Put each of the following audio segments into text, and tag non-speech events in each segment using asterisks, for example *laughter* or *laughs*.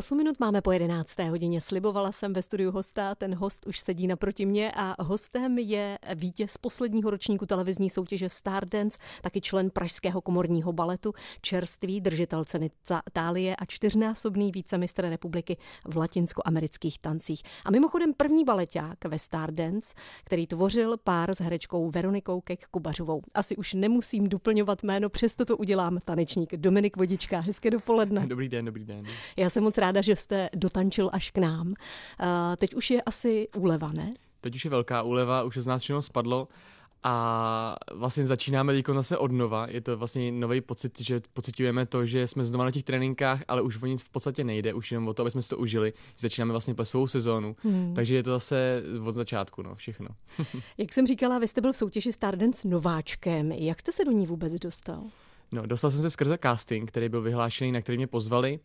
8 minut máme po 11. hodině. Slibovala jsem ve studiu hosta, ten host už sedí naproti mě a hostem je vítěz posledního ročníku televizní soutěže Stardance, taky člen Pražského komorního baletu, čerstvý držitel ceny Tálie a čtyřnásobný vícemistr republiky v latinskoamerických tancích. A mimochodem první baleták ve Stardance, který tvořil pár s herečkou Veronikou Kek Kubařovou. Asi už nemusím doplňovat jméno, přesto to udělám tanečník Dominik Vodička. Hezké dopoledne. Dobrý den, dobrý den. Já jsem moc ráda, že jste dotančil až k nám. Teď už je asi úleva, ne? Teď už je velká úleva, už z nás všechno spadlo a vlastně začínáme teď zase od nova. Je to vlastně nový pocit, že pocitujeme to, že jsme znova na těch tréninkách, ale už o nic v podstatě nejde, už jenom o to, aby jsme si to užili. Začínáme vlastně plesovou sezónu, hmm. takže je to zase od začátku, no, všechno. *laughs* Jak jsem říkala, vy jste byl v soutěži Stardance nováčkem. Jak jste se do ní vůbec dostal? No, dostal jsem se skrze casting, který byl vyhlášený, na který mě pozvali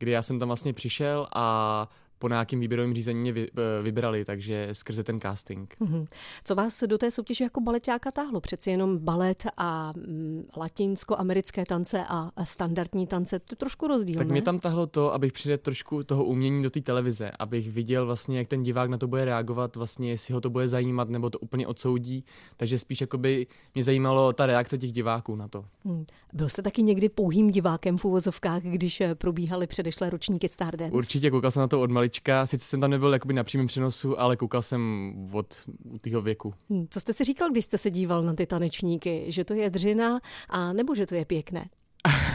kdy já jsem tam vlastně přišel a po nějakým výběrovém řízení mě vy, eh, vybrali, takže skrze ten casting. Mm-hmm. Co vás do té soutěže jako baletáka táhlo? Přeci jenom balet a mm, latinsko-americké tance a standardní tance, to je trošku rozdíl, Tak ne? mě tam tahlo to, abych přidal trošku toho umění do té televize, abych viděl vlastně, jak ten divák na to bude reagovat, vlastně jestli ho to bude zajímat, nebo to úplně odsoudí. Takže spíš jakoby mě zajímalo ta reakce těch diváků na to. Hmm. Byl jste taky někdy pouhým divákem v uvozovkách, když eh, probíhaly předešlé ročníky Stardance? Určitě, koukal jsem na to od malička. Sice jsem tam nebyl jakoby na přímém přenosu, ale koukal jsem od tého věku. Hmm, co jste si říkal, když jste se díval na ty tanečníky? Že to je dřina a nebo že to je pěkné?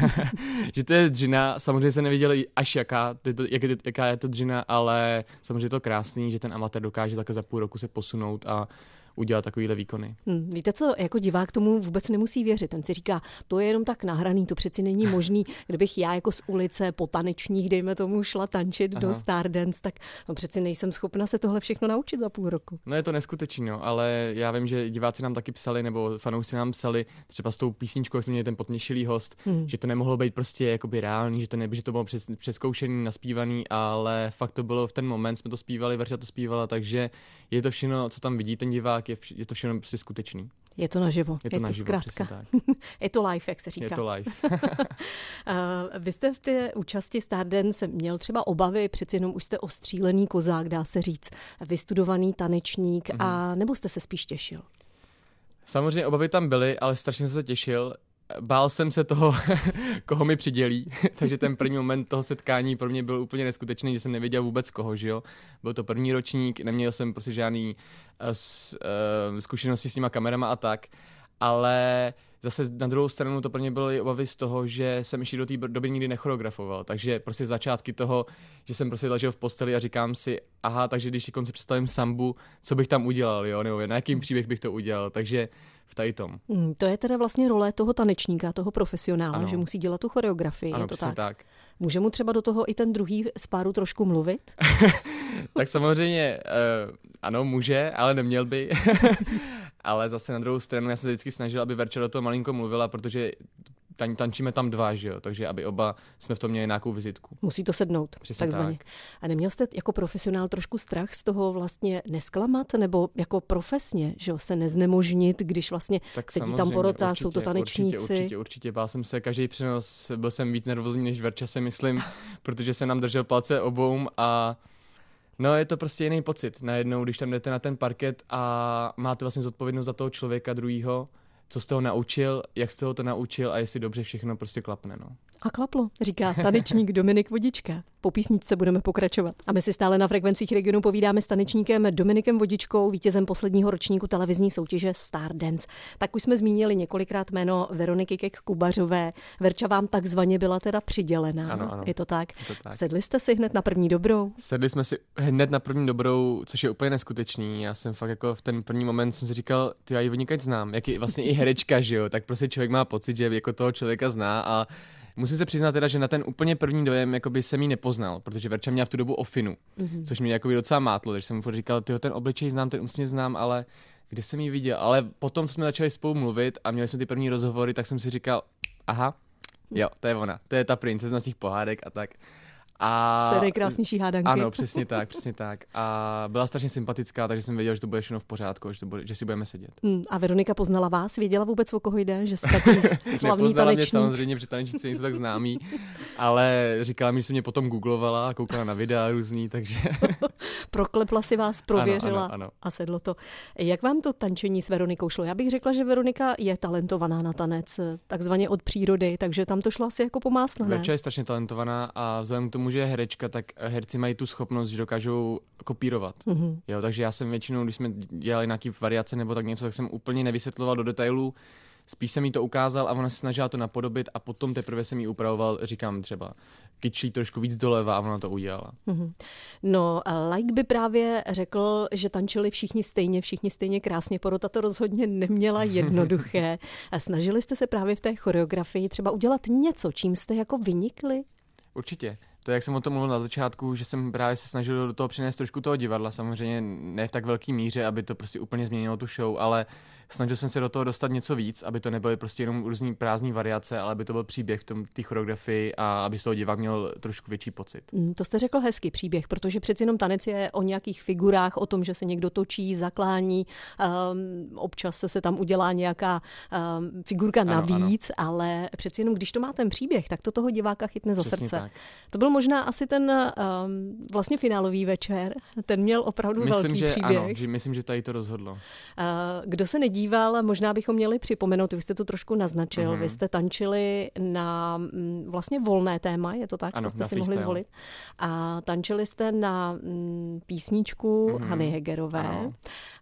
*laughs* že to je dřina, samozřejmě se neviděl až jaká, to, jak je, jaká je to dřina, ale samozřejmě je to krásný, že ten amatér dokáže takhle za půl roku se posunout a udělat takovýhle výkony. Hmm, víte co, jako divák tomu vůbec nemusí věřit. Ten si říká, to je jenom tak nahraný, to přeci není *laughs* možný. Kdybych já jako z ulice po tanečních, dejme tomu, šla tančit Aha. do Stardance, tak no přeci nejsem schopna se tohle všechno naučit za půl roku. No je to neskutečný, no, ale já vím, že diváci nám taky psali, nebo fanoušci nám psali, třeba s tou písničkou, jak jsme měli ten potněšilý host, hmm. že to nemohlo být prostě jakoby reálný, že to, ne, že to bylo přes, přeskoušený, naspívaný, ale fakt to bylo v ten moment, jsme to zpívali, Verča to zpívala, takže je to všechno, co tam vidí ten divák, tak je, je to všechno prostě skutečný. Je to naživo. Je to, je to naživo, zkrátka. *laughs* je to live, jak se říká. Je to live. *laughs* Vy jste v té účasti Stardance měl třeba obavy, přeci jenom už jste ostřílený kozák, dá se říct, vystudovaný tanečník, mm-hmm. a nebo jste se spíš těšil? Samozřejmě obavy tam byly, ale strašně se těšil bál jsem se toho, *laughs* koho mi přidělí, *laughs* takže ten první moment toho setkání pro mě byl úplně neskutečný, že jsem nevěděl vůbec koho, že jo. Byl to první ročník, neměl jsem prostě žádný uh, uh, zkušenosti s těma kamerama a tak, ale zase na druhou stranu to pro mě byly obavy z toho, že jsem ještě do té doby nikdy nechoreografoval, takže prostě začátky toho, že jsem prostě ležel v posteli a říkám si, aha, takže když konci představím sambu, co bych tam udělal, jo, nebo na jakým příběh bych to udělal, takže v tady tom. Hmm, to je teda vlastně role toho tanečníka, toho profesionála, ano. že musí dělat tu choreografii, ano, je to tak? tak? Může mu třeba do toho i ten druhý z páru trošku mluvit? *laughs* tak samozřejmě uh, ano, může, ale neměl by. *laughs* ale zase na druhou stranu já se vždycky snažil, aby Verča do toho malinko mluvila, protože tan, tančíme tam dva, že jo? takže aby oba jsme v tom měli nějakou vizitku. Musí to sednout, Přesně takzvaně. Tak. A neměl jste jako profesionál trošku strach z toho vlastně nesklamat, nebo jako profesně, že jo, se neznemožnit, když vlastně tak sedí tam porota, určitě, jsou to tanečníci. Určitě, určitě, určitě, bál jsem se, každý přenos, byl jsem víc nervózní než Verča, si myslím, *laughs* protože se nám držel palce obou a No, je to prostě jiný pocit. Najednou, když tam jdete na ten parket a máte vlastně zodpovědnost za toho člověka druhýho, co jste ho naučil, jak jste ho to naučil a jestli dobře všechno prostě klapne. No. A klaplo, říká tanečník Dominik Vodička. Po písničce budeme pokračovat. A my si stále na frekvencích regionu povídáme s tanečníkem Dominikem Vodičkou, vítězem posledního ročníku televizní soutěže Stardance. Tak už jsme zmínili několikrát jméno Veroniky Kek Kubařové. Verča vám takzvaně byla teda přidělená. Ano, ano. Je to tak? Je to tak. Sedli jste si hned na první dobrou? Sedli jsme si hned na první dobrou, což je úplně neskutečný. Já jsem fakt jako v ten první moment jsem si říkal, ty já ji znám, jak je vlastně i herečka, že jo, tak prostě člověk má pocit, že jako toho člověka zná a Musím se přiznat teda, že na ten úplně první dojem jakoby jsem ji nepoznal, protože Verča měla v tu dobu ofinu, mm-hmm. což mě jakoby docela mátlo, takže jsem mu říkal, tyjo, ten obličej znám, ten úsměv znám, ale kde jsem ji viděl? Ale potom jsme začali spolu mluvit a měli jsme ty první rozhovory, tak jsem si říkal, aha, jo, to je ona, to je ta princezna z těch pohádek a tak. A... Z té nejkrásnější hádanky. Ano, přesně tak, přesně tak. A byla strašně sympatická, takže jsem věděl, že to bude všechno v pořádku, že, to bude, že si budeme sedět. Hmm, a Veronika poznala vás? Věděla vůbec, o koho jde? Že jste takový *laughs* slavný Nepoznala tanečník? mě samozřejmě, protože tanečníci nejsou tak známí, ale říkala mi, že se mě potom googlovala, koukala na videa různý, takže... *laughs* Proklepla si vás, prověřila Ano, ano, ano. a sedlo to. Jak vám to tančení s Veronikou šlo? Já bych řekla, že Veronika je talentovaná na tanec, takzvaně od přírody, takže tam to šlo asi jako po másle, ne? Verča je strašně talentovaná a vzhledem k tomu, že je herečka, tak herci mají tu schopnost, že dokážou kopírovat. Mhm. Jo, takže já jsem většinou, když jsme dělali nějaký variace nebo tak něco, tak jsem úplně nevysvětloval do detailů, spíš jsem jí to ukázal a ona se snažila to napodobit a potom teprve jsem jí upravoval, říkám třeba, kyčlí trošku víc doleva a ona to udělala. Mhm. No, like by právě řekl, že tančili všichni stejně, všichni stejně krásně. Porota to rozhodně neměla *laughs* jednoduché. A snažili jste se právě v té choreografii třeba udělat něco, čím jste jako vynikli? Určitě. To, jak jsem o tom mluvil na začátku, že jsem právě se snažil do toho přinést trošku toho divadla, samozřejmě ne v tak velké míře, aby to prostě úplně změnilo tu show, ale snažil jsem se do toho dostat něco víc, aby to nebyly prostě jenom různý prázdné variace, ale aby to byl příběh v tom té choreografii a aby z toho divák měl trošku větší pocit. Mm, To jste řekl hezký příběh, protože přeci jenom tanec je o nějakých figurách, o tom, že se někdo točí, zaklání, um, občas se tam udělá nějaká um, figurka Ano, navíc, ale přeci jenom, když to má ten příběh, tak to toho diváka chytne za Přesně srdce. tak. To byl možná asi ten um, vlastně finálový večer, ten měl opravdu Myslím, velký že příběh. ano, že myslím, že tady to rozhodlo. Uh, Kdo se nedíval, možná bychom měli připomenout, vy jste to trošku naznačil, Mhm. vy jste tančili na mm, vlastně volné téma, je to tak? Ano, to jste si mohli freestyle. zvolit. A tančili jste na mm, písničku Mhm. Hany Hegerové. Ano.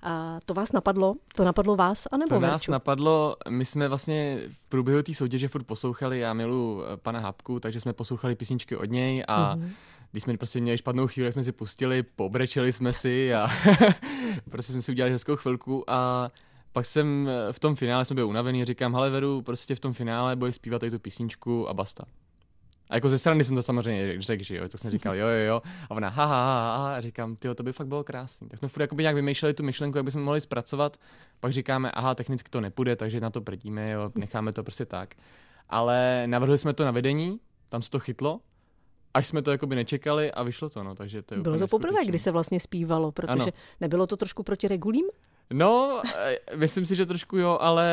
A to vás napadlo? To napadlo vás, anebo To nás Verču? napadlo, my jsme vlastně v průběhu té soutěže furt poslouchali, já milu eh, pana Hapku, takže jsme poslouchali písničky od něj a Mhm. když jsme prostě měli špatnou chvíli, jsme si pustili, pobrečeli jsme si a *laughs* prostě jsme si udělali hezkou chvilku a pak jsem eh, v tom finále jsem byl unavený, říkám, hele Veru, prostě v tom finále budeš zpívat tady tu písničku a basta. A jako ze strany jsem to samozřejmě řekl, že jo, tak jsem říkal, jo, jo, jo. A ona, ha, ha, ha, ha. A říkám, ty to by fakt bylo krásný. Tak jsme furt jakoby nějak vymýšleli tu myšlenku, jak bychom mohli zpracovat. Pak říkáme, aha, technicky to nepůjde, takže na to prdíme, jo, necháme to prostě tak. Ale navrhli jsme to na vedení, tam se to chytlo, až jsme to jakoby nečekali a vyšlo to, no, takže to je Bylo to poprvé, kdy se vlastně zpívalo, protože Ano. nebylo to trošku proti regulím? No, eh, myslím si, že trošku jo, ale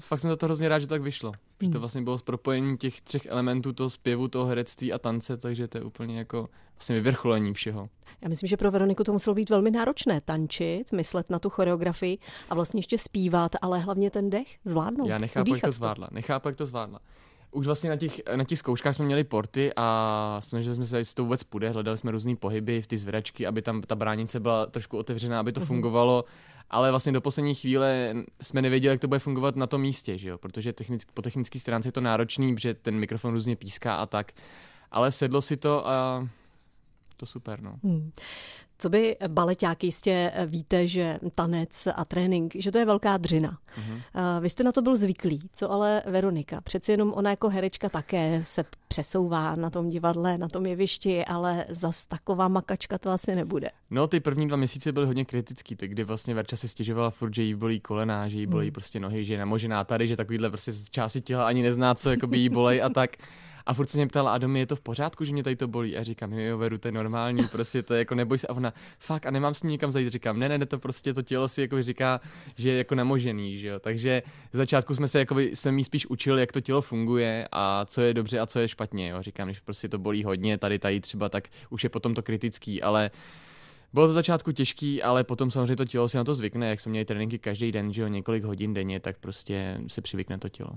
fakt jsem za to hrozně rád, že to tak vyšlo. Že to Hmm. vlastně bylo z propojení těch třech elementů, toho zpěvu, toho herectví a tance, takže to je úplně jako vlastně vyvrcholení všeho. Já myslím, že pro Veroniku to muselo být velmi náročné tančit, myslet na tu choreografii a vlastně ještě zpívat, ale hlavně ten dech zvládnout. Já nechápu, jak to zvládla. Nechápu, jak to zvládla. Už vlastně na těch, na těch zkouškách jsme měli porty a snažili jsme se, jestli to vůbec půjde. Hledali jsme různé pohyby v ty zvedačky, aby tam ta bránice byla trošku otevřená, aby to Mhm. fungovalo. Ale vlastně do poslední chvíle jsme nevěděli, jak to bude fungovat na tom místě, že jo? protože technick, po technické stránce je to náročný, protože ten mikrofon různě píská a tak. Ale sedlo si to a to super, no. Hmm. Co by baleťáky jistě víte, že tanec a trénink, že to je velká dřina. Mhm. A Vy jste na to byl zvyklý, co ale Veronika? Přeci jenom ona jako herečka také se přesouvá na tom divadle, na tom jevišti, ale zas taková makačka to asi nebude. No, ty první dva měsíce byly hodně kritický, tak kdy vlastně Verča se stěžovala furt, že jí bolí kolena, že jí bolí Hmm. prostě nohy, že je namožená tady, že takovýhle prostě části těla ani nezná, co jakoby jí bolej a tak. *laughs* A furt se mě ptala, a domy je to v pořádku, že mě tady to bolí? A říkám, jo, jo, Veru, to je normální, prostě to je jako neboj se. A ona, fakt, a nemám s ní nikam zajít. Říkám, ne, ne, ne, to prostě to tělo si jako říká, že je jako namožený, že jo. Takže z začátku jsme se jako jsem jí spíš učil, jak to tělo funguje a co je dobře a co je špatně, jo. Říkám, když prostě to bolí hodně, tady, tady třeba, tak už je potom to kritický, ale bylo to začátku těžký, ale potom samozřejmě to tělo si na to zvykne, jak jsme měli tréninky každý den, že jo, několik hodin denně, tak prostě se přivykne to tělo.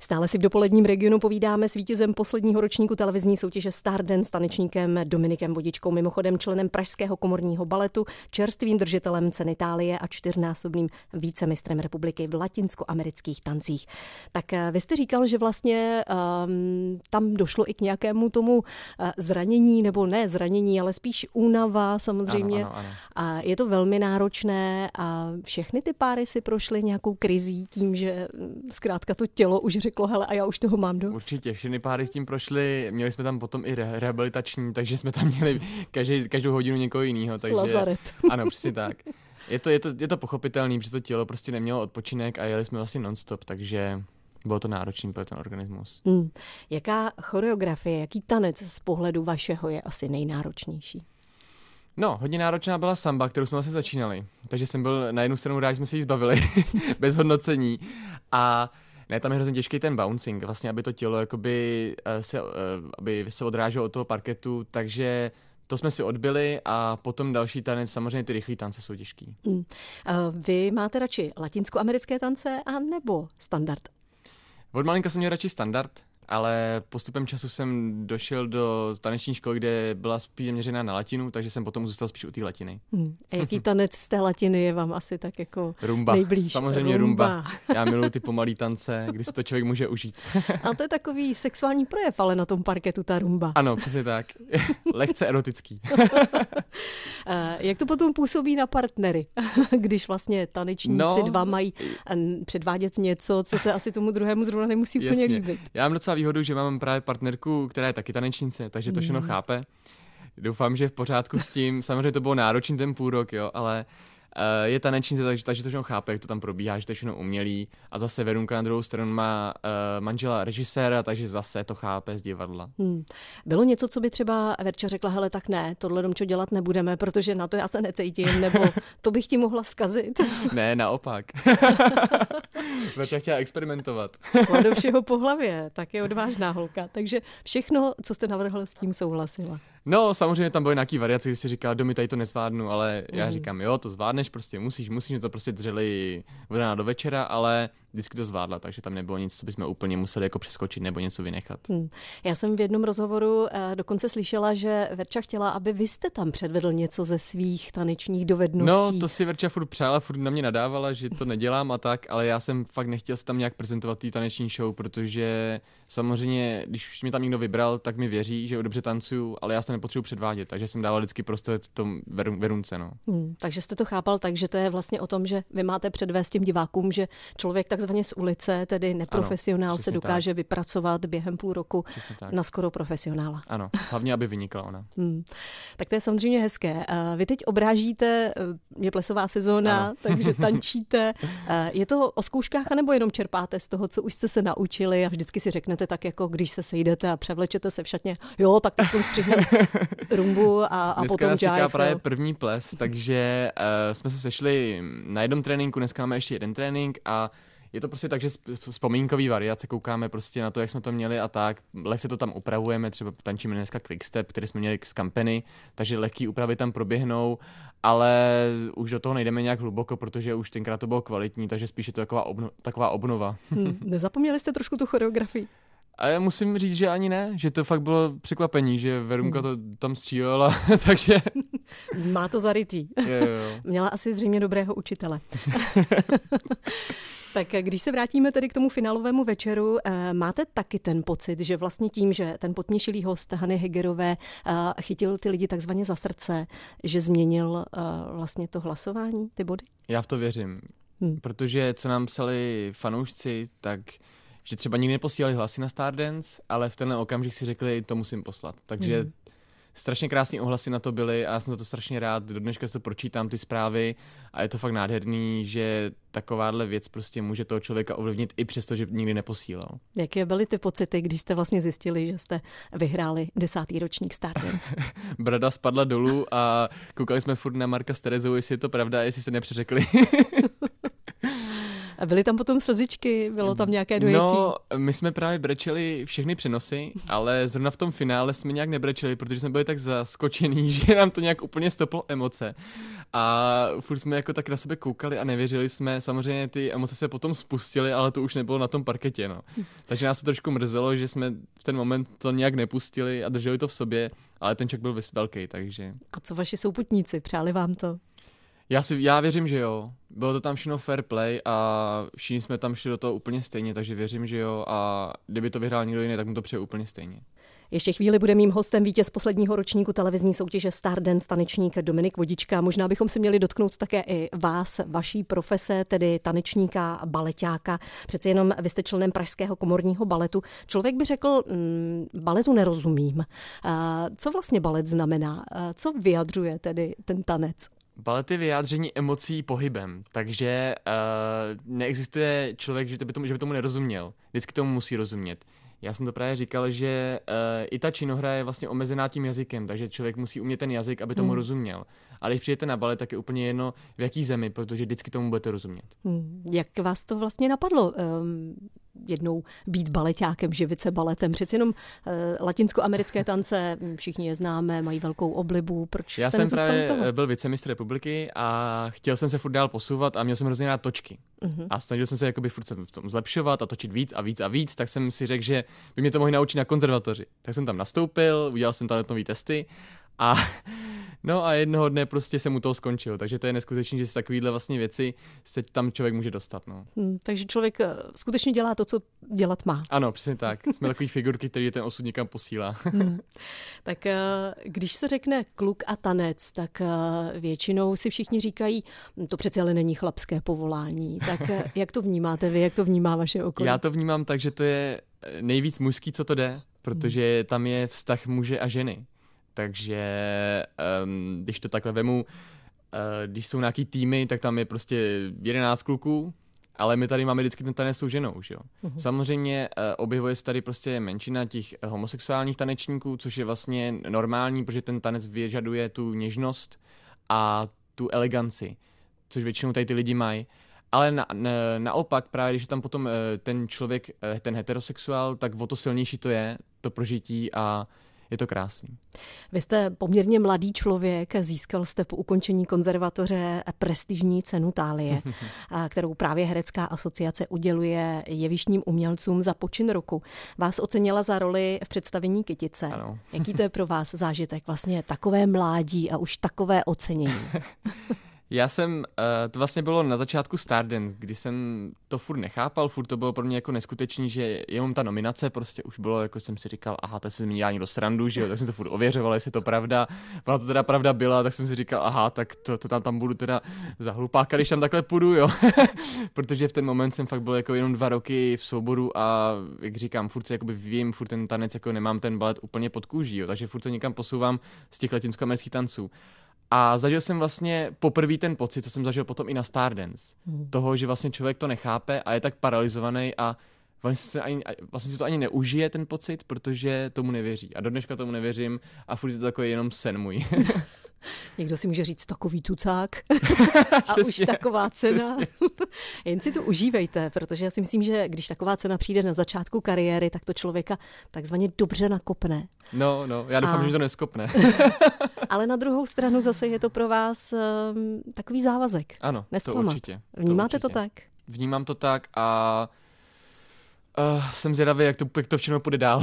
Stále si v dopoledním regionu povídáme s vítězem posledního ročníku televizní soutěže Stardance, tanečníkem Dominikem Vodičkou, mimochodem členem Pražského komorního baletu, čerstvým držitelem ceny Itálie a čtyřnásobným vícemistrem republiky v latinskoamerických tancích. Tak eh, vy jste říkal, že vlastně um, tam došlo i k nějakému tomu eh, zranění, nebo ne zranění, ale spíš únava samozřejmě. Ano, ano, ano. A je to velmi náročné a všechny ty páry si prošly nějakou krizí tím, že mm, zkrátka to tělo už řeklo, hele, a já už toho mám dost. Určitě, všechny páry s tím prošly, měli jsme tam potom i re- rehabilitační, takže jsme tam měli každý, každou hodinu někoho jiného. Takže, Lazaret. *laughs* Ano, přesně tak. Je to, je, to, je to pochopitelný, že to tělo prostě nemělo odpočinek a jeli jsme vlastně nonstop, takže bylo to náročný pro ten organismus. Hmm. Jaká choreografie, jaký tanec z pohledu vašeho je asi nejnáročnější? No, hodně náročná byla samba, kterou jsme vlastně začínali. Takže jsem byl na jednu stranu rád, že jsme se jí zbavili, *laughs* bez hodnocení. A ne, tam je hrozně těžký ten bouncing, vlastně, aby to tělo jakoby, eh, se, eh, aby se odráželo od toho parketu, takže to jsme si odbyli a potom další tanec, samozřejmě ty rychlé tance jsou těžký. Hmm. Vy máte radši latinskoamerické tance a nebo standard? Od malinka jsem měl radši standard, ale postupem času jsem došel do taneční školy, kde byla spíš měřená na latinu, takže jsem potom zůstal spíš u té latiny. Hmm. A jaký tanec z té latiny je vám asi tak jako rumba. nejblíž? Samozřejmě rumba. rumba. Já miluji ty pomalý tance, kdy si to člověk může užít. A to je takový sexuální projev, ale na tom parketu ta rumba. Ano, přesně tak. *laughs* Lehce erotický. *laughs* Jak to potom působí na partnery, *laughs* když vlastně tanečníci no, dva mají předvádět něco, co se asi tomu druhému zrovna nemusí úplně jasně. líbit? Já mám docela výhodu, že mám právě partnerku, která je taky tanečnice, takže to všechno mm. chápe. Doufám, že v pořádku s tím. Samozřejmě to bylo náročný ten půl rok, jo, ale je tanečnice, takže, takže to všechno chápe, jak to tam probíhá, že to je všechno umělý. A zase Verunka na druhou stranu má uh, manžela režiséra, takže zase to chápe z divadla. Hmm. Bylo něco, co by třeba Verča řekla, hele, tak ne, tohle domčo dělat nebudeme, protože na to já se necítím, nebo *laughs* to bych ti mohla zkazit. *laughs* ne, naopak. *laughs* Verča chtěla experimentovat. Šla do všeho po hlavě, tak je odvážná holka. Takže všechno, co jste navrhl, s tím souhlasila. No, samozřejmě tam byly nějaký variace, kdy si říkal, domy tady to nezvládnu, ale mm. já říkám, jo, to zvládneš, prostě musíš, musíš, to prostě dřeli od rána do večera, ale vždycky to zvládla, takže tam nebylo nic, co bychom úplně museli jako přeskočit nebo něco vynechat. Hmm. Já jsem v jednom rozhovoru uh, dokonce slyšela, že Verča chtěla, aby vy jste tam předvedl něco ze svých tanečních dovedností. No, to si Verča furt přála, furt na mě nadávala, že to nedělám a tak, ale já jsem fakt nechtěl se tam nějak prezentovat té taneční show, protože samozřejmě, když už mě tam někdo vybral, tak mi věří, že dobře tancuju, ale já se nepotřebuji předvádět, takže jsem dával vždycky prostě tom verunce. No. Hmm, takže jste to chápal tak, že to je vlastně o tom, že vy máte předvést těm divákům, že člověk tak takzvaně z ulice, tedy neprofesionál, ano, se dokáže tak. vypracovat během půl roku na skoro profesionála. Ano, hlavně, aby vynikla ona. *laughs* Hmm. Tak to je samozřejmě hezké. Vy teď obrážíte, eh, je plesová sezóna, ano. *laughs* takže *laughs* tančíte. Eh, je to o zkouškách, anebo jenom čerpáte z toho, co už jste se naučili a vždycky si řeknete tak, jako když se sejdete a převlečete se v šatně, jo, tak tak střihnem rumbu a, a dneska potom nás čeká právě první ples, takže uh, jsme se sešli na jednom tréninku, dneska máme ještě jeden trénink a je to prostě tak, že vzpomínkový variace koukáme prostě na to, jak jsme to měli a tak. Lehce to tam upravujeme, třeba tančíme dneska Quickstep, který jsme měli z kampeny, takže lehký úpravy tam proběhnou, ale už do toho nejdeme nějak hluboko, protože už tenkrát to bylo kvalitní, takže spíš je to taková, obno, taková obnova. *laughs* Hmm, nezapomněli jste trošku tu choreografii? A já musím říct, že ani ne, že to fakt bylo překvapení, že Verunka to tam střílela, *laughs* takže... *laughs* *laughs* Má to zarytý. Jo, jo. *laughs* Měla asi zřejmě dobrého učitele. *laughs* Tak když se vrátíme tedy k tomu finálovému večeru, eh, máte taky ten pocit, že vlastně tím, že ten potměšilý host Hany Hegerové eh, chytil ty lidi takzvaně za srdce, že změnil eh, vlastně to hlasování, ty body? Já v to věřím, hmm. protože co nám psali fanoušci, tak že třeba nikdy neposílali hlasy na Stardance, ale v tenhle okamžik si řekli, to musím poslat. Takže hmm strašně krásné ohlasy na to byly a já jsem za to strašně rád. Do dneška se pročítám ty zprávy a je to fakt nádherný, že takováhle věc prostě může toho člověka ovlivnit i přesto, že nikdy neposílal. Jaké byly ty pocity, když jste vlastně zjistili, že jste vyhráli desátý ročník Stardance? *laughs* Brada spadla dolů a koukali jsme furt na Marka s Terezou, jestli je to pravda, jestli se nepřeřekli. *laughs* A byly tam potom slzičky, bylo tam nějaké dojetí? No, my jsme právě brečeli všechny přenosy, ale zrovna v tom finále jsme nějak nebrečeli, protože jsme byli tak zaskočení, *laughs* že nám to nějak úplně stoplo emoce. A furt jsme jako tak na sebe koukali a nevěřili jsme. Samozřejmě ty emoce se potom spustily, ale to už nebylo na tom parketě. No. Takže nás to trošku mrzelo, že jsme v ten moment to nějak nepustili a drželi to v sobě, ale ten ček byl velký, takže... A co vaši souputníci, přáli vám to? Já, si, já věřím, že jo. Bylo to tam všechno fair play a všichni jsme tam šli do toho úplně stejně, takže věřím, že jo. A kdyby to vyhrál někdo jiný, tak mu to přeje úplně stejně. Ještě chvíli bude mým hostem vítěz posledního ročníku televizní soutěže Stardance tanečník Dominik Vodička. Možná bychom si měli dotknout také i vás, vaší profese, tedy tanečníka, baletáka. Přeci jenom vy jste členem Pražského komorního baletu. Člověk by řekl, mm, baletu nerozumím. Co vlastně balet znamená? Co vyjadřuje tedy ten tanec? Balet je vyjádření emocí pohybem, takže uh, neexistuje člověk, že by, tomu, že by tomu nerozuměl. Vždycky tomu musí rozumět. Já jsem to právě říkal, že uh, i ta činohra je vlastně omezená tím jazykem, takže člověk musí umět ten jazyk, aby tomu hmm. rozuměl. Ale když přijete na balet, tak je úplně jedno, v jaký zemi, protože vždycky tomu budete rozumět. Hmm. Jak vás to vlastně napadlo? Um, jednou být baletákem, živit se baletem. Přeci jenom uh, latinskoamerické tance, hm, všichni je známe, mají velkou oblibu. Proč Já jste jsem právě toho? byl vicemistr republiky a chtěl jsem se furt dál posouvat a měl jsem hrozně rád točky. Uh-huh. A snažil jsem se jakoby furt v tom zlepšovat a točit víc a víc a víc, tak jsem si řekl, že by mě to mohli naučit na konzervatoři. Tak jsem tam nastoupil, udělal jsem talentové testy a No a jednoho dne prostě jsem u toho skončil, takže to je neskutečné, že z takovýhle vlastně věci se tam člověk může dostat. No. Hmm, takže člověk eh, skutečně dělá to, co dělat má. Ano, přesně tak. Jsme takový figurky, který ten osud někam posílá. hmm. Tak eh, když se řekne kluk a tanec, tak eh, většinou si všichni říkají, hm, to přece ale není chlapské povolání. Tak *laughs* jak to vnímáte vy, jak to vnímá vaše okolí? Já to vnímám tak, že to je nejvíc mužský, co to jde, protože tam je vztah muže a ženy. Takže um, když to takhle vemu, uh, když jsou nějaký týmy, tak tam je prostě 11 kluků, ale my tady máme vždycky ten tanec s tou ženou, že jo. Uh-huh. Samozřejmě uh, objevuje se tady prostě menšina těch homosexuálních tanečníků, což je vlastně normální, protože ten tanec vyžaduje tu něžnost a tu eleganci, což většinou tady ty lidi mají. Ale na, na, naopak, právě když je tam potom uh, ten člověk, uh, ten heterosexuál, tak o to silnější to je, to prožití a je to krásný. Vy jste poměrně mladý člověk, získal jste po ukončení konzervatoře prestižní cenu Tálie, *laughs* kterou právě Herecká asociace uděluje jevištním umělcům za počin roku. Vás ocenila za roli v představení Kytice. Ano. Jaký to je pro vás zážitek? Vlastně takové mládí a už takové ocenění. *laughs* Já jsem, uh, to vlastně bylo na začátku Stardance, kdy jsem to furt nechápal, furt to bylo pro mě jako neskutečný, že jenom ta nominace prostě už bylo, jako jsem si říkal, aha, to se mi dělá někdo srandu, že jo, tak jsem to furt ověřoval, jestli je to pravda. Ona to teda pravda byla, tak jsem si říkal, aha, tak to, to tam, tam budu teda za hlupáka, když tam takhle půjdu, jo. *laughs* Protože v ten moment jsem fakt byl jako jenom dva roky v souboru a jak říkám, furt se jakoby vím, furt ten tanec, jako nemám ten balet úplně pod kůží, jo, takže furt se někam posouvám z těch latinskoamerických tanců. A zažil jsem vlastně poprvé ten pocit, co jsem zažil potom i na Stardance. Hmm. Toho, že vlastně člověk to nechápe a je tak paralizovaný a vlastně, se ani, vlastně si to ani neužije ten pocit, protože tomu nevěří. A do dneška tomu nevěřím a furt je to takový jenom sen můj. *laughs* Někdo si může říct takový tucák *laughs* a už taková cena. *laughs* Jen si to užívejte, protože já si myslím, že když taková cena přijde na začátku kariéry, tak to člověka takzvaně dobře nakopne. No, no, já doufám, a... že to neskopne. *laughs* Ale na druhou stranu zase je to pro vás um, takový závazek. Ano, Nesklamat. to určitě. Vnímáte to, určitě. to tak? Vnímám to tak a uh, jsem zvědavý, jak to, jak to všechno půjde dál.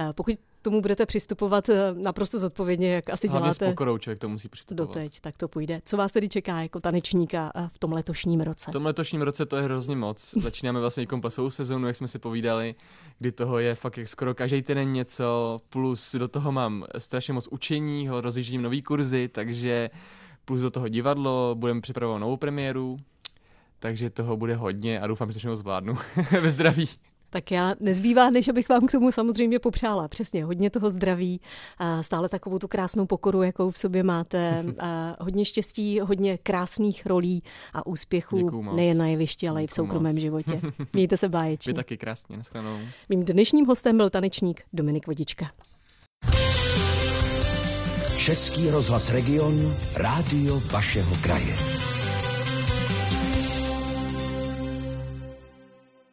Eh, pokud tomu budete přistupovat eh, naprosto zodpovědně, jak asi Hlavně děláte. s pokorou člověk to musí přistupovat. Doteď, tak to půjde. Co vás tedy čeká jako tanečníka eh, v tom letošním roce? V tom letošním roce to je hrozně moc. *laughs* Začínáme vlastně komplexovou sezónu, jak jsme si povídali, kdy toho je fakt jak skoro každý den něco, plus do toho mám strašně moc učení, rozjíždím nový kurzy, takže plus do toho divadlo, budeme připravovat novou premiéru, takže toho bude hodně a doufám, že to všechno zvládnu *laughs* ve zdraví. Tak já nezbývá, než abych vám k tomu samozřejmě popřála. Přesně, hodně toho zdraví, a stále takovou tu krásnou pokoru, jakou v sobě máte, *laughs* a hodně štěstí, hodně krásných rolí a úspěchů nejen na jevišti, ale i v soukromém moc. životě. *laughs* Mějte se báječně. Vy taky krásně, nashledanou. Mým dnešním hostem byl tanečník Dominik Vodička. Český rozhlas Region, rádio vašeho kraje.